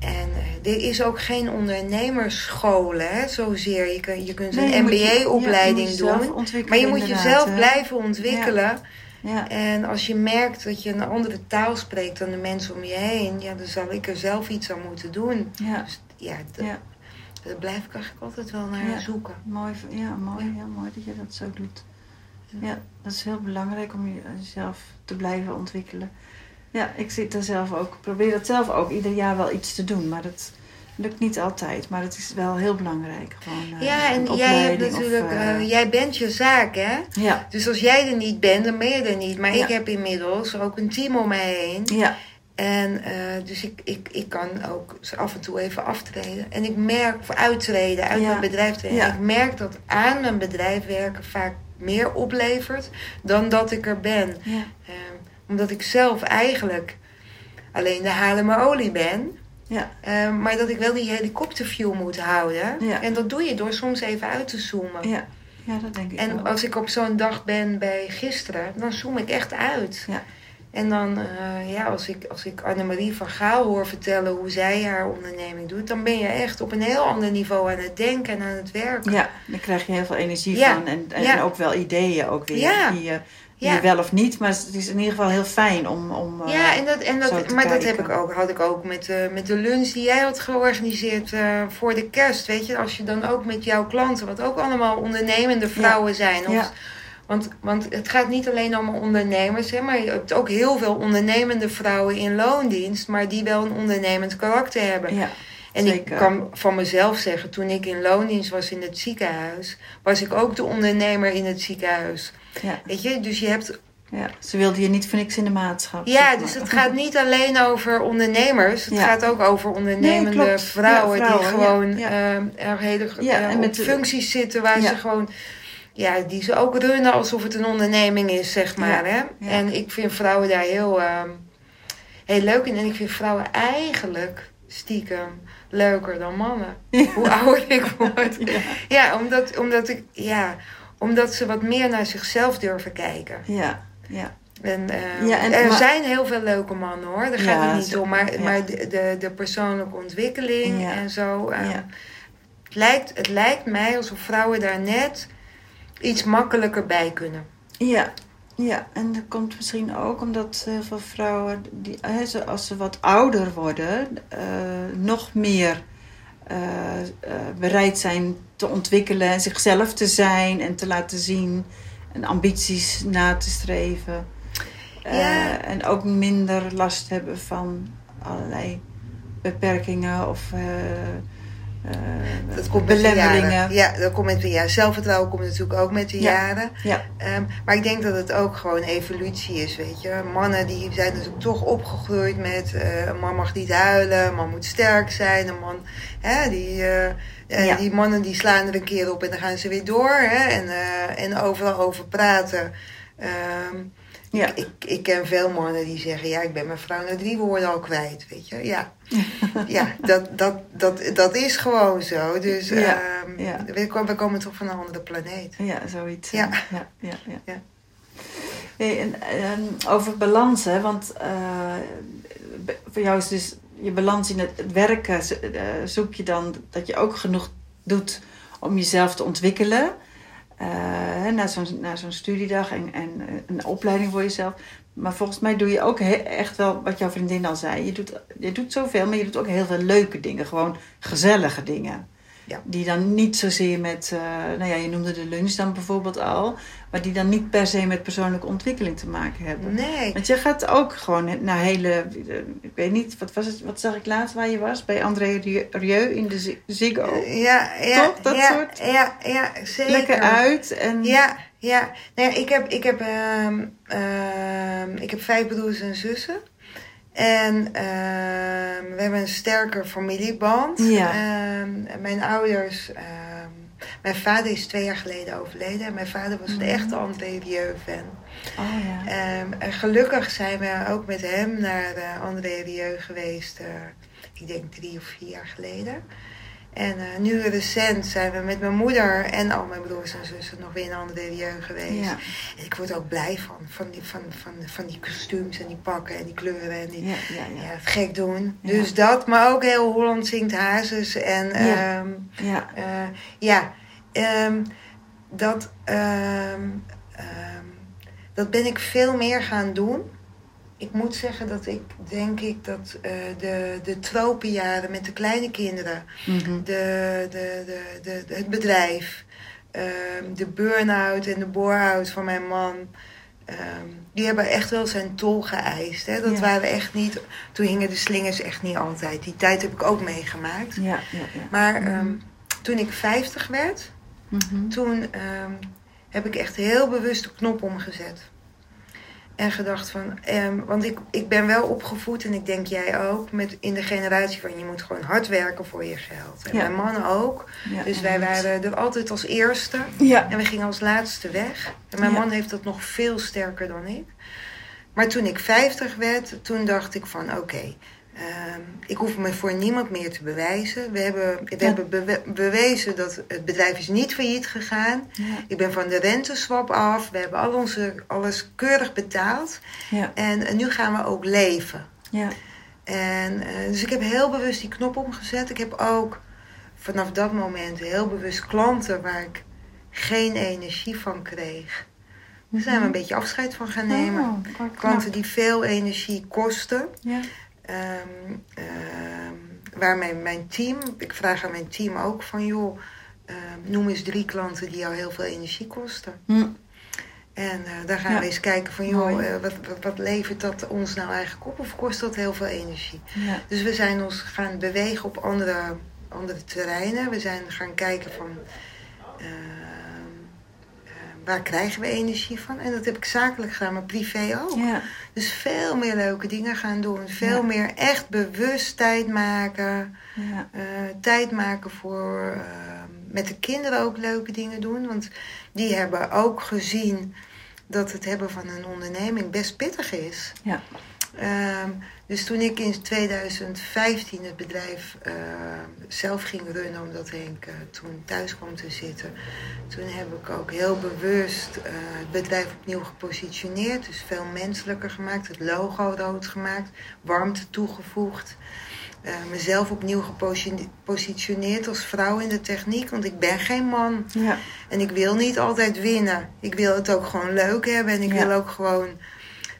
En eh, er is ook geen ondernemersschool, hè, zozeer. Je, kun, je kunt een ja, MBA-opleiding doen. Maar je moet jezelf hè. blijven ontwikkelen. Ja. En als je merkt dat je een andere taal spreekt dan de mensen om je heen, ja, dan zal ik er zelf iets aan moeten doen. Ja. Dus ja, dat, Ja. daar blijf ik eigenlijk altijd wel naar Ja. zoeken. Mooi, ja, mooi, ja, mooi dat je dat zo doet. Ja, dat is heel belangrijk om jezelf te blijven ontwikkelen. Ja, ik zit daar zelf ook, probeer dat zelf ook ieder jaar wel iets te doen, maar dat lukt niet altijd. Maar het is wel heel belangrijk. Gewoon, eh, ja, en jij hebt of, natuurlijk, eh, eh, jij bent je zaak, hè? ja, Dus als jij er niet bent, dan ben je er niet. Maar Ja. ik heb inmiddels ook een team om mij heen. ja, En dus ik, ik, ik kan ook af en toe even aftreden. En ik merk, of uittreden, uit Ja. mijn bedrijf treden. Ja. Ik merk dat aan mijn bedrijf werken vaak meer oplevert dan dat ik er ben. ja, Ehm, omdat ik zelf eigenlijk alleen de Haarlemmerolie ben. ja, Ehm, maar dat ik wel die helikopterview moet houden. Ja. En dat doe je door soms even uit te zoomen. ja, ja, dat denk ik En wel. als ik op zo'n dag ben bij gisteren, dan zoom ik echt uit. Ja. En dan, eh, ja, als ik, als ik Annemarie van Gaal hoor vertellen hoe zij haar onderneming doet, dan ben je echt op een heel ander niveau aan het denken en aan het werken. Ja, daar krijg je heel veel energie Ja. van en, en Ja. ook wel ideeën ook weer. Ja. Die, je, Ja. wel of niet, maar het is in ieder geval heel fijn om... om eh, Ja, en dat, en dat, maar dat heb ik ook, had ik ook met, de met de lunch die jij had georganiseerd eh, voor de kerst. Weet je, als je dan ook met jouw klanten, wat ook allemaal ondernemende vrouwen zijn. Of, Ja. want, want het gaat niet alleen om ondernemers, hè, maar je hebt ook heel veel ondernemende vrouwen in loondienst, maar die wel een ondernemend karakter hebben. ja, En zeker. ik kan van mezelf zeggen, toen ik in loondienst was in het ziekenhuis, was ik ook de ondernemer in het ziekenhuis. Ja, Weet je, dus je hebt ja. Ze wilde je niet voor niks in de maatschap. ja, zeg dus het gaat niet alleen over ondernemers. Het Ja. gaat ook over ondernemende Nee, vrouwen, Ja, vrouwen, die gewoon ja, er hele Ja, eh, en met de- functies zitten waar ze gewoon... Ja, die ze ook runnen alsof het een onderneming is, zeg maar. Hè? En ik vind vrouwen daar heel, ehm, heel leuk in. En ik vind vrouwen eigenlijk stiekem leuker dan mannen. Hoe ouder ik word. Ja. Ja, omdat, omdat, ik, ja, omdat ze wat meer naar zichzelf durven kijken. Ja, ja, En, eh, Ja, en- er maar- zijn heel veel leuke mannen hoor, daar gaat Ja, het niet zo- om. Maar, ja. maar de, de, de persoonlijke ontwikkeling en zo. eh, Ja. het, lijkt, het lijkt mij alsof vrouwen daar net iets makkelijker bij kunnen. ja. Ja, en dat komt misschien ook omdat heel veel vrouwen, die, als ze wat ouder worden, eh, nog meer bereid zijn te ontwikkelen en zichzelf te zijn en te laten zien en ambities na te streven. Eh, Ja. En ook minder last hebben van allerlei beperkingen of eh, Dat komt met de belemmeringen. jaren. Ja, dat komt met de jaren. Zelfvertrouwen komt natuurlijk ook met de Ja. jaren. Ja, Ehm, maar ik denk dat het ook gewoon evolutie is, weet je. Mannen die zijn natuurlijk toch opgegroeid met... eh, een man mag niet huilen, een man moet sterk zijn. Een man, hè, die, eh, Ja. die mannen die slaan er een keer op en dan gaan ze weer door. Hè, en, en overal over praten. Ehm, Ja. Ik, ik, ik ken veel mannen die zeggen, ja, ik ben mijn vrouw na drie woorden al kwijt, weet je. Ja, ja dat, dat, dat, dat is gewoon zo. Dus Ja, ehm, ja. We, komen, we komen toch van een andere planeet. Ja, zoiets. Ja. hè? ja, ja, ja. Hey, en, ehm, over balans, hè? Want eh, voor jou is dus je balans in het, werken. eh, zoek je dan dat je ook genoeg doet om jezelf te ontwikkelen. Eh, hè, na zo'n studiedag en, en eh, een opleiding voor jezelf. Maar volgens mij doe je ook echt wel, wat jouw vriendin al zei. Je doet, je doet zoveel, maar je doet ook heel veel leuke dingen. Gewoon gezellige dingen. Ja. Die dan niet zozeer met, eh, nou ja, je noemde de lunch dan bijvoorbeeld al. Maar die dan niet per se met persoonlijke ontwikkeling te maken hebben. Nee, Want je gaat ook gewoon naar hele, eh, ik weet niet, wat was het, wat zag ik laatst waar je was? Bij André Rieu in de Zi- Ziggo. ja, ja, Toch? Dat ja, soort? Ja, ja, zeker. Lekker uit en... Ja, ja. Nou ja, ik heb, ik, heb, ehm, ehm, ik heb vijf broers en zussen. En ehm, we hebben een sterke familieband. Ja. Ehm, mijn ouders... ehm, mijn vader is twee jaar geleden overleden. En mijn vader was een Mhm. echte André Rieu-fan. Oh ja. En gelukkig zijn we ook met hem naar uh, André Rieu geweest. eh, ik denk drie of vier jaar geleden. En eh, nu recent zijn we met mijn moeder en al mijn broers en zussen nog weer in André Rieu geweest. Ja, En ik word ook blij van. Van die, van, van, van die kostuums en die pakken en die kleuren en die... ja, gek doen. Dus dat, maar ook heel Holland zingt hazes. En Ja. ehm, ja. eh, ja, ehm, dat, ehm, dat ben ik veel meer gaan doen. Ik moet zeggen dat ik denk ik dat eh, de, de tropenjaren met de kleine kinderen, Mhm. de, de, de, de, de- het bedrijf, ehm, de burn-out en de bore-out van mijn man, ehm, die hebben echt wel zijn tol geëist. Hè? Dat Ja. waren echt niet, toen hingen de slingers echt niet altijd. Die tijd heb ik ook meegemaakt. Ja, ja, ja. Maar Mhm. ehm, toen ik 50 werd, Mhm. toen heb ik echt heel bewust de knop omgezet. En gedacht van, ehm, want ik, ik ben wel opgevoed en ik denk jij ook, met, in de generatie van je moet gewoon hard werken voor je geld. En Ja. mijn man ook. Ja, Dus wij waren er altijd als eerste Ja, en we gingen als laatste weg. En mijn man heeft dat nog veel sterker dan ik. Maar toen ik 50 werd, toen dacht ik van oké, ik hoef me voor niemand meer te bewijzen. We hebben, we Ja. hebben bewe- bewezen dat het bedrijf is niet failliet gegaan. ja, Ik ben van de renteswap af. We hebben al onze, alles keurig betaald. ja, En, nu gaan we ook leven. ja. En, eh, dus ik heb heel bewust die knop omgezet. Ik heb ook vanaf dat moment heel bewust klanten waar ik geen energie van kreeg. Daar zijn we een beetje afscheid van gaan nemen. Oh. Klanten die veel energie kosten. Ja, Ehm, waar mijn, mijn team, ik vraag aan mijn team ook van joh, ehm, noem eens drie klanten die jou heel veel energie kosten. Hm. En eh, daar gaan Ja. we eens kijken van joh, eh, wat, wat, wat levert dat ons nou eigenlijk op of kost dat heel veel energie? ja, Dus we zijn ons gaan bewegen op andere, andere terreinen. We zijn gaan kijken van ehm, waar krijgen we energie van? En dat heb ik zakelijk gedaan, maar privé ook. ja, Dus veel meer leuke dingen gaan doen. Veel Ja. meer echt bewust tijd maken. ja, eh, tijd maken voor eh, met de kinderen ook leuke dingen doen. Want die hebben ook gezien dat het hebben van een onderneming best pittig is. Ja. Ehm, dus toen ik in 2015 het bedrijf eh, zelf ging runnen, omdat Henk eh, toen thuis kwam te zitten, toen heb ik ook heel bewust eh, het bedrijf opnieuw gepositioneerd. Dus veel menselijker gemaakt, het logo rood gemaakt, warmte toegevoegd. Eh, mezelf opnieuw gepositioneerd als vrouw in de techniek, want ik ben geen man. ja, En ik wil niet altijd winnen. Ik wil het ook gewoon leuk hebben. En ik Ja. wil ook gewoon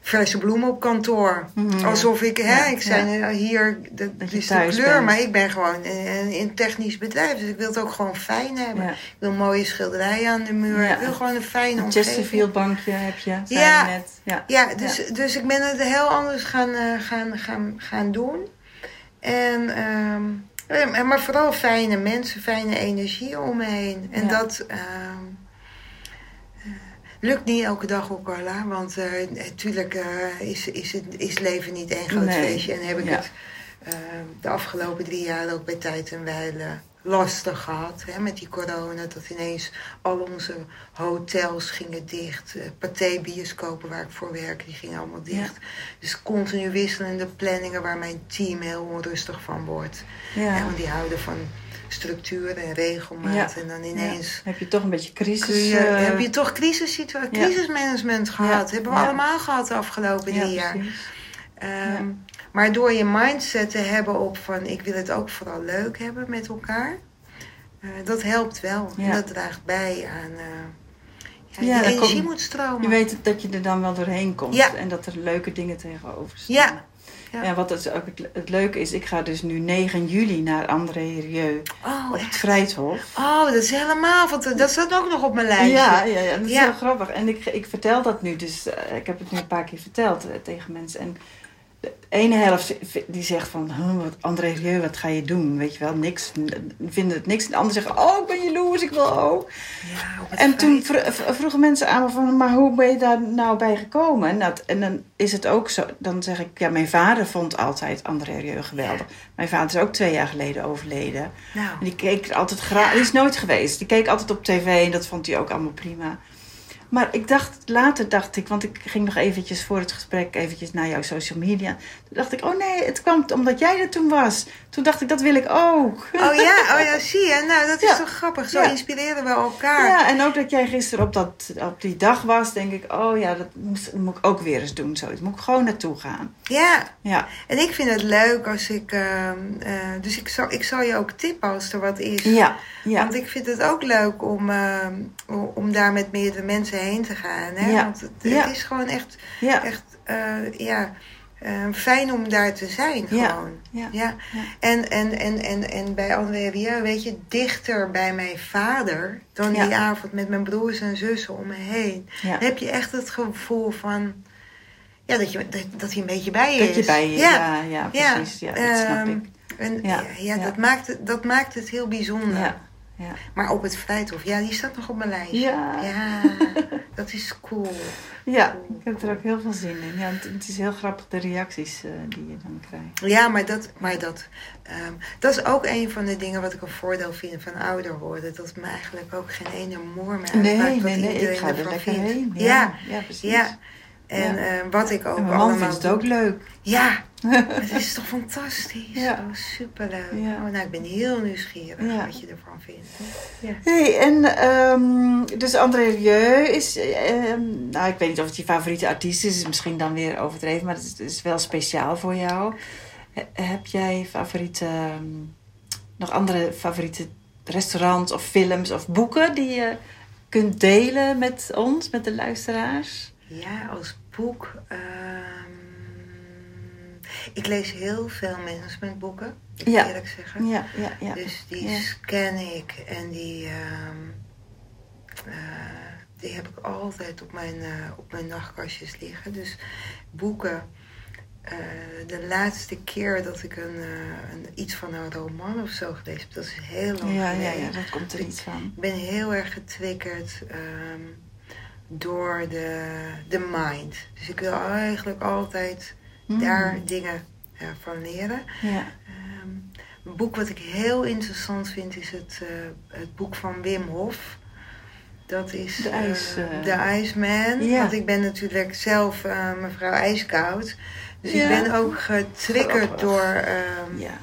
verse bloemen op kantoor. Mhm. Alsof ik, hè, ik zei eh, hier, dat, is de kleur, bent. maar ik ben gewoon in, een technisch bedrijf. Dus ik wil het ook gewoon fijn hebben. ja. Ik wil mooie schilderijen aan de muur. Ik wil gewoon een fijne Een omgeving. Chesterfield bankje heb je, zei Ja. je net. Ja, Ja, dus, dus ik ben het heel anders gaan, eh, gaan, gaan, gaan doen. En, ehm, eh, maar vooral fijne mensen, fijne energie om me heen. En dat ehm, eh, lukt niet elke dag ook, Carla. Want eh, natuurlijk eh, is, is, het, is leven niet één groot Nee. feestje. En heb ik Ja. het eh, de afgelopen drie jaar ook bij Tijd en Weilen lastig gehad hè, met die corona. Dat ineens al onze hotels gingen dicht. Uh, Pathé-bioscopen waar ik voor werk, die gingen allemaal dicht. Dus continu wisselende planningen waar mijn team heel onrustig van wordt. Ja. want die houden van structuur en regelmaat. En dan ineens... Heb je toch een beetje crisis... Je, Heb je toch crisissituatie, crisismanagement gehad. Hebben we allemaal gehad de afgelopen drie jaar. Um, maar door je mindset te hebben op van ik wil het ook vooral leuk hebben met elkaar. Uh, dat helpt wel. En dat draagt bij aan uh, ja, ja, die energie moet stromen. Je weet dat je er dan wel doorheen komt. En dat er leuke dingen tegenover staan. Ja. Ja. ja, wat het, ook het, leuke is, ik ga dus nu 9 juli naar André Rieu oh, op het Vrijthof. Oh, dat is helemaal, want dat staat ook nog op mijn lijstje. Ja, ja, ja dat is heel grappig. En ik, ik vertel dat nu, dus uh, ik heb het nu een paar keer verteld uh, tegen mensen. En ene helft die zegt van, wat André Rieu, wat ga je doen? Weet je wel, niks, vinden het niks. En de ander zegt, oh, ik ben jaloers, ik wil ook. Ja, en toen vroegen mensen aan me van, maar hoe ben je daar nou bij gekomen? En, dat, en dan is het ook zo, dan zeg ik, ja, mijn vader vond altijd André Rieu geweldig. Mijn vader is ook twee jaar geleden overleden. Nou. En die keek altijd graag, die is nooit geweest. Die keek altijd op tv en dat vond hij ook allemaal prima. Maar ik dacht, later dacht ik, want ik ging nog eventjes voor het gesprek eventjes naar jouw social media. Toen dacht ik, oh nee, het kwam omdat jij er toen was. Toen dacht ik, dat wil ik ook. Oh ja, oh ja zie je. Nou, dat is toch grappig. Zo inspireren we elkaar. Ja, en ook dat jij gisteren op, dat, op die dag was, denk ik, oh ja, dat moet, ik ook weer eens doen. Zoiets moet ik gewoon naartoe gaan. Ja. ja. En ik vind het leuk als ik, ehm, eh, dus ik zal, ik zal je ook tippen als er wat is. Ja. ja. Want ik vind het ook leuk om, ehm, om daar met meerdere mensen heen te gaan. Hè? Want het, het is gewoon echt, echt uh, ja, uh, fijn om daar te zijn. Gewoon. Ja. ja. En, en, en, en, en bij André Rieu, weet je, dichter bij mijn vader dan die avond met mijn broers en zussen om me heen. Heb je echt het gevoel van. Ja, dat, je, dat, dat hij een beetje bij je dat is. Dat je bij je, ja, ja, precies. Ja, dat snap um, ik. En, ja, ja, Dat, maakt het, dat maakt het heel bijzonder. Ja. Maar op het Vrijthof, ja, die staat nog op mijn lijstje. Ja. ja dat is cool. Ja, ik heb er ook heel veel zin in. Ja, het, is heel grappig de reacties uh, die je dan krijgt. Ja, maar dat, maar dat, um, dat is ook een van de dingen wat ik een voordeel vind van ouder worden. Dat me eigenlijk ook geen ene moer meer uitmaakt. Nee, nee, nee, ik ga er lekker heen. Ja, ja, ja precies. Ja. En ja. Uh, wat ik ook en mijn man vindt het ook leuk. Ja, het is toch fantastisch. Ja. Oh, superleuk. Ja. Oh, nou, ik ben heel nieuwsgierig wat je ervan vindt. Ja. hey, en um, dus André Rieu is, um, nou ik weet niet of het je favoriete artiest is, is misschien dan weer overdreven, maar het is, is wel speciaal voor jou. heb jij favoriete, um, nog andere favoriete restaurants of films of boeken die je kunt delen met ons, met de luisteraars? Ja, als boek. Um, ik lees heel veel managementboeken, ik eerlijk zeggen. Ja, ja, ja. Dus die scan ik en die, um, uh, die heb ik altijd op mijn, uh, op mijn nachtkastjes liggen. Dus boeken. Uh, de laatste keer dat ik een, een, iets van een roman of zo gelezen heb, dat is heel lang ja, geleden. Ja, ja, dat komt er iets van. Ik ben heel erg getriggerd. Um, door de, de mind. Dus ik wil eigenlijk altijd hmm. daar dingen van leren. Ja. Um, een boek wat ik heel interessant vind is het, uh, het boek van Wim Hof. Dat is de, ijs, uh, de Iceman. Ja. Want ik ben natuurlijk zelf mevrouw ijskoud. Dus ik ben ook getriggerd door, um, ja.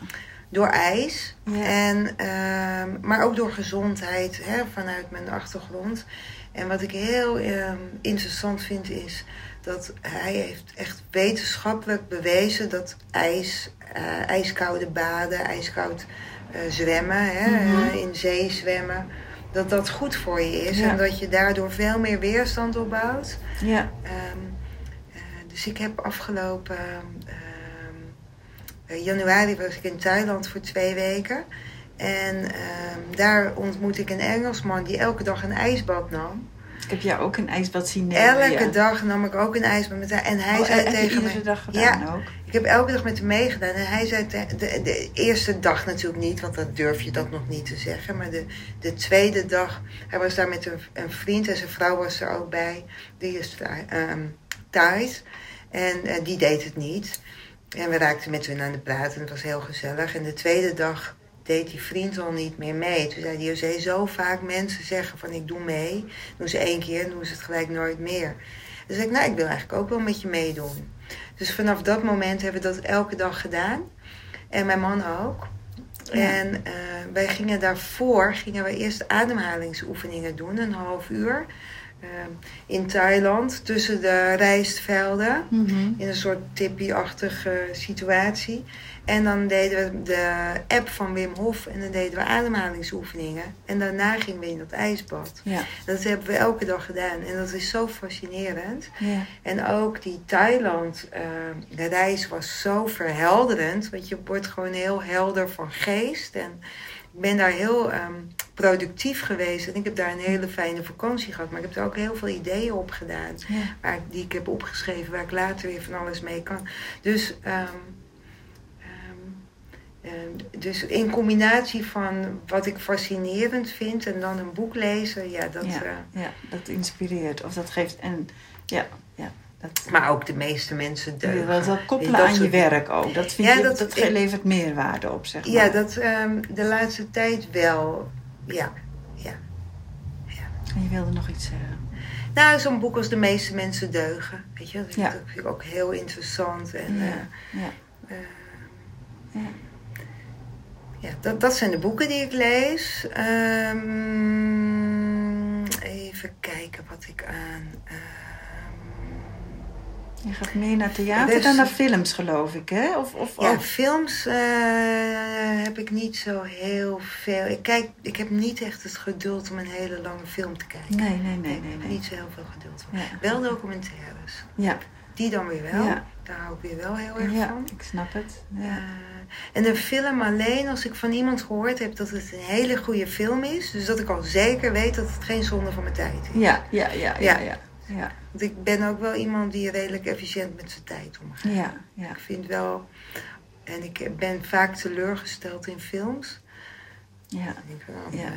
door ijs. En, um, maar ook door gezondheid hè, vanuit mijn achtergrond. En wat ik heel uh, interessant vind is dat hij heeft echt wetenschappelijk bewezen dat ijs, uh, ijskoude baden, ijskoud uh, zwemmen, hè, mm -hmm. in zee zwemmen, dat dat goed voor je is ja. en dat je daardoor veel meer weerstand opbouwt. Ja. Um, dus ik heb afgelopen ehm, januari was ik in Thailand voor twee weken. En um, daar ontmoet ik een Engelsman die elke dag een ijsbad nam. Ik heb jou ook een ijsbad zien nemen. Elke dag nam ik ook een ijsbad met hem. En hij oh, zei heb tegen iedere dag gedaan ja, ook? Ik heb elke dag met hem meegedaan. En hij zei, de, de, de, eerste dag natuurlijk niet, want dan durf je dat nog niet te zeggen. Maar de, de tweede dag, hij was daar met een, een vriend en zijn vrouw was er ook bij. Die is um, thuis. En uh, die deed het niet. En we raakten met hun aan de praat en het was heel gezellig. En de tweede dag deed die vriend al niet meer mee. Toen zei hij, José, zo vaak mensen zeggen van ik doe mee. Doen ze één keer en doen ze het gelijk nooit meer. Dus ik, nou, ik wil eigenlijk ook wel met je meedoen. Dus vanaf dat moment hebben we dat elke dag gedaan. En mijn man ook. En uh, wij gingen daarvoor, gingen we eerst ademhalingsoefeningen doen, een half uur. Uh, in Thailand, tussen de rijstvelden. Mm -hmm. In een soort tippie-achtige situatie. En dan deden we de app van Wim Hof en dan deden we ademhalingsoefeningen. En daarna gingen we in dat ijsbad. Ja. Dat hebben we elke dag gedaan. En dat is zo fascinerend. Ja. En ook die Thailand, uh, de reis was zo verhelderend. Want je wordt gewoon heel helder van geest. En ik ben daar heel um, productief geweest. En ik heb daar een hele fijne vakantie gehad. Maar ik heb er ook heel veel ideeën op gedaan. Ja. Waar ik, die ik heb opgeschreven. Waar ik later weer van alles mee kan. Dus... Um, uh, dus in combinatie van wat ik fascinerend vind en dan een boek lezen, ja, dat. Ja, uh, ja dat inspireert. Of dat geeft. En, ja, ja, dat, maar ook de meeste mensen deugen. Je wilt dat koppelen dat aan soort... je werk ook. Dat, vind ja, je, dat, dat ik, levert meerwaarde op, zeg maar. Ja, dat um, de laatste tijd wel. Ja, ja. ja. En je wilde nog iets zeggen? Nou, zo'n boek als De meeste mensen deugen. Weet je, dat vind, ja. ik, vind ik ook heel interessant. En, ja. Uh, ja. ja ja, dat, dat zijn de boeken die ik lees. Um, even kijken wat ik aan. Um, je gaat meer naar theater dus, dan naar films, geloof ik, hè? Of, of ja, films uh, heb ik niet zo heel veel. Ik, kijk, ik heb niet echt het geduld om een hele lange film te kijken. Nee, nee, nee. nee, nee. Niet zo heel veel geduld voor. Ja. Wel documentaires. Ja. Die dan weer wel. Ja. Daar hou ik weer wel heel erg ja, van. ik snap het. Ja. Uh, en een film alleen, als ik van iemand gehoord heb dat het een hele goede film is, dus dat ik al zeker weet dat het geen zonde van mijn tijd is. Ja, ja, ja, ja. ja. Ja. Want ik ben ook wel iemand die redelijk efficiënt met zijn tijd omgaat. Ja, ja. Ik vind wel, en ik ben vaak teleurgesteld in films. Ja. Ik, oh, ja.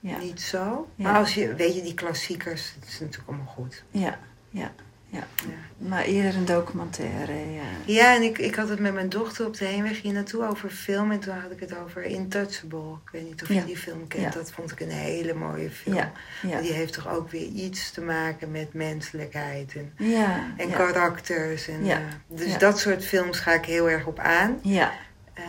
ja. Niet zo. Maar als je, weet je, die klassiekers, het is natuurlijk allemaal goed. Ja, ja. Ja. ja. Maar eerder een documentaire, ja. Ja, en ik, ik had het met mijn dochter op de heenweg hier naartoe over film. En toen had ik het over Intouchable. Ik weet niet of je die film kent. Dat vond ik een hele mooie film. Ja. Die heeft toch ook weer iets te maken met menselijkheid. En, en karakters. En, uh, dus dat soort films ga ik heel erg op aan. Ja. Uh,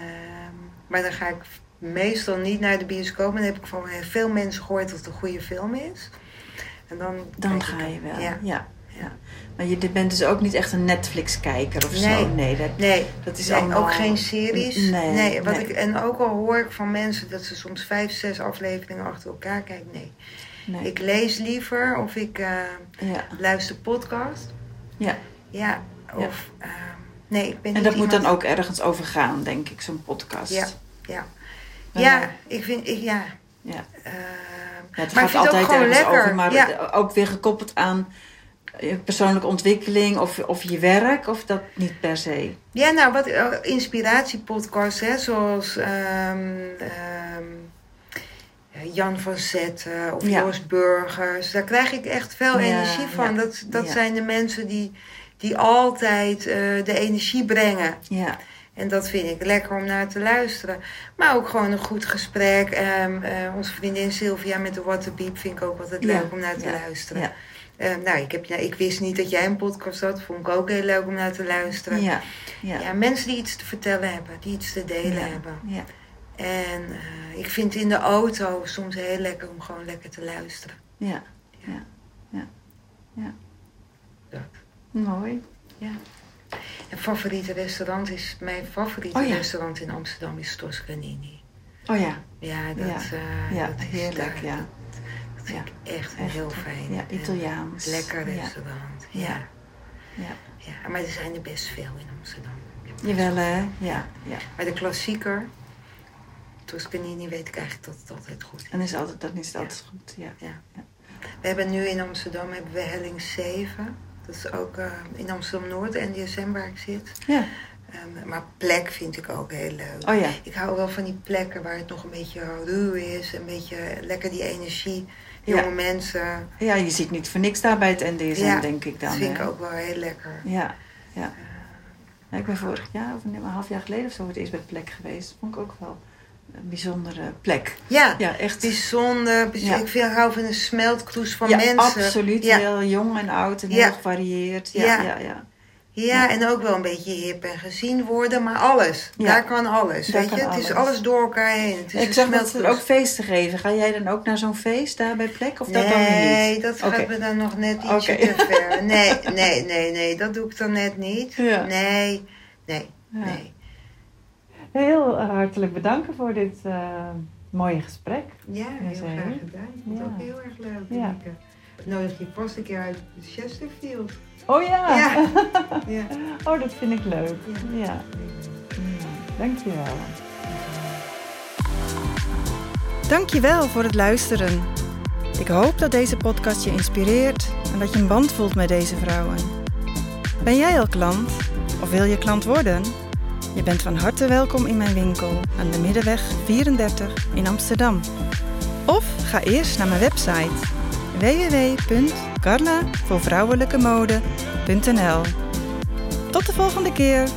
maar dan ga ik meestal niet naar de bioscoop. En dan heb ik van veel mensen gehoord dat het een goede film is. En dan, dan ga je wel, ja. ja. Maar je bent dus ook niet echt een Netflix-kijker of nee. zo? Nee, dat, nee. dat is nee, allemaal... ook geen series. Nee, nee, wat Ik, en ook al hoor ik van mensen dat ze soms vijf, zes afleveringen achter elkaar kijken. Nee. nee. Ik lees liever of ik uh, ja. luister podcast. Ja. Ja, of... Ja. Uh, nee, ik ben En dat moet dan ook ergens over gaan, denk ik, zo'n podcast. Ja, ja. Ja, ik vind... Ik, ja. Ja. Uh, ja, het gaat altijd ergens lekker. over, maar ja. ook weer gekoppeld aan persoonlijke ontwikkeling of, of je werk, of dat niet per se? Ja, nou, wat uh, inspiratiepodcasts, hè, zoals um, um, Jan van Zetten of ja. Burgers. Daar krijg ik echt veel ja, energie van. Ja, dat dat zijn de mensen die, die altijd uh, de energie brengen. Ja. En dat vind ik lekker om naar te luisteren. Maar ook gewoon een goed gesprek. Um, uh, onze vriendin Sylvia met de Waterbeep vind ik ook altijd leuk om naar te luisteren. Uh, nou, ik, heb, nou, ik wist niet dat jij een podcast had. Vond ik ook heel leuk om naar te luisteren. Ja, ja. ja mensen die iets te vertellen hebben, die iets te delen ja, hebben. Ja. En uh, ik vind in de auto soms heel lekker om gewoon lekker te luisteren. Ja, ja, ja. ja. Dat. Mooi. Ja. En favoriete restaurant is, mijn favoriete oh, ja. restaurant in Amsterdam is Toscanini. Oh ja. Ja, dat, ja. Uh, ja, dat is heerlijk, daar, ja. Vind ik echt, echt heel fijn. Ja, Italiaans. En lekker restaurant. Ja. Ja. ja. ja. Maar er zijn er best veel in Amsterdam. Jawel hè, ja. ja. Maar de klassieker, Toscanini, weet ik eigenlijk dat het altijd goed is. En is altijd, dat is het altijd goed, ja. ja. We hebben nu in Amsterdam hebben we Helling 7. Dat is ook uh, in Amsterdam-Noord, NDSM waar ik zit. Ja. Um, maar plek vind ik ook heel leuk. Oh ja. Ik hou wel van die plekken waar het nog een beetje ruw is. Een beetje lekker die energie. Jonge ja. mensen. Ja, je ziet niet voor niks daar bij het NDSM, ja, denk ik dan. Dat vind hè? ik ook wel heel lekker. Ja, ja. Ja ik ben vorig jaar, of een half jaar geleden of zo, het eerst bij plek geweest. Vond ik ook wel een bijzondere plek. Ja, Ja, echt. bijzonder. bijz- Ja. Ik vind hou van een smeltkroes van ja, mensen. absoluut. Ja. Heel jong en oud en heel gevarieerd. Ja, ja. Ja. Ja, en ook wel een beetje hip en gezien worden, maar alles. Ja. Daar kan alles. Daar weet kan je? Het is alles. alles door elkaar heen. Het is Ik zag dat ze ook feesten geven. Ga jij dan ook naar zo'n feest daar bij plek? Of dat dan Nee, niet? dat gaat me dan nog net ietsje Oké. te ver. Nee, nee, nee, nee, dat doe ik dan net niet. Ja. Nee, nee, Ja. nee. Heel hartelijk bedanken voor dit eh, mooie gesprek. Ja, heel graag gedaan. Ik vond het ook heel erg leuk. Ja. Ineke. Nodig je vast een keer uit Chesterfield. Oh ja. Ja. Ja. Oh, dat vind ik leuk. Ja. Ja. Dankjewel. Dankjewel voor het luisteren. Ik hoop dat deze podcast je inspireert en dat je een band voelt met deze vrouwen. Ben jij al klant of wil je klant worden? Je bent van harte welkom in mijn winkel aan de Middenweg 34 in Amsterdam. Of ga eerst naar mijn website www.carlavoorvrouwelijkemode.nl Tot de volgende keer!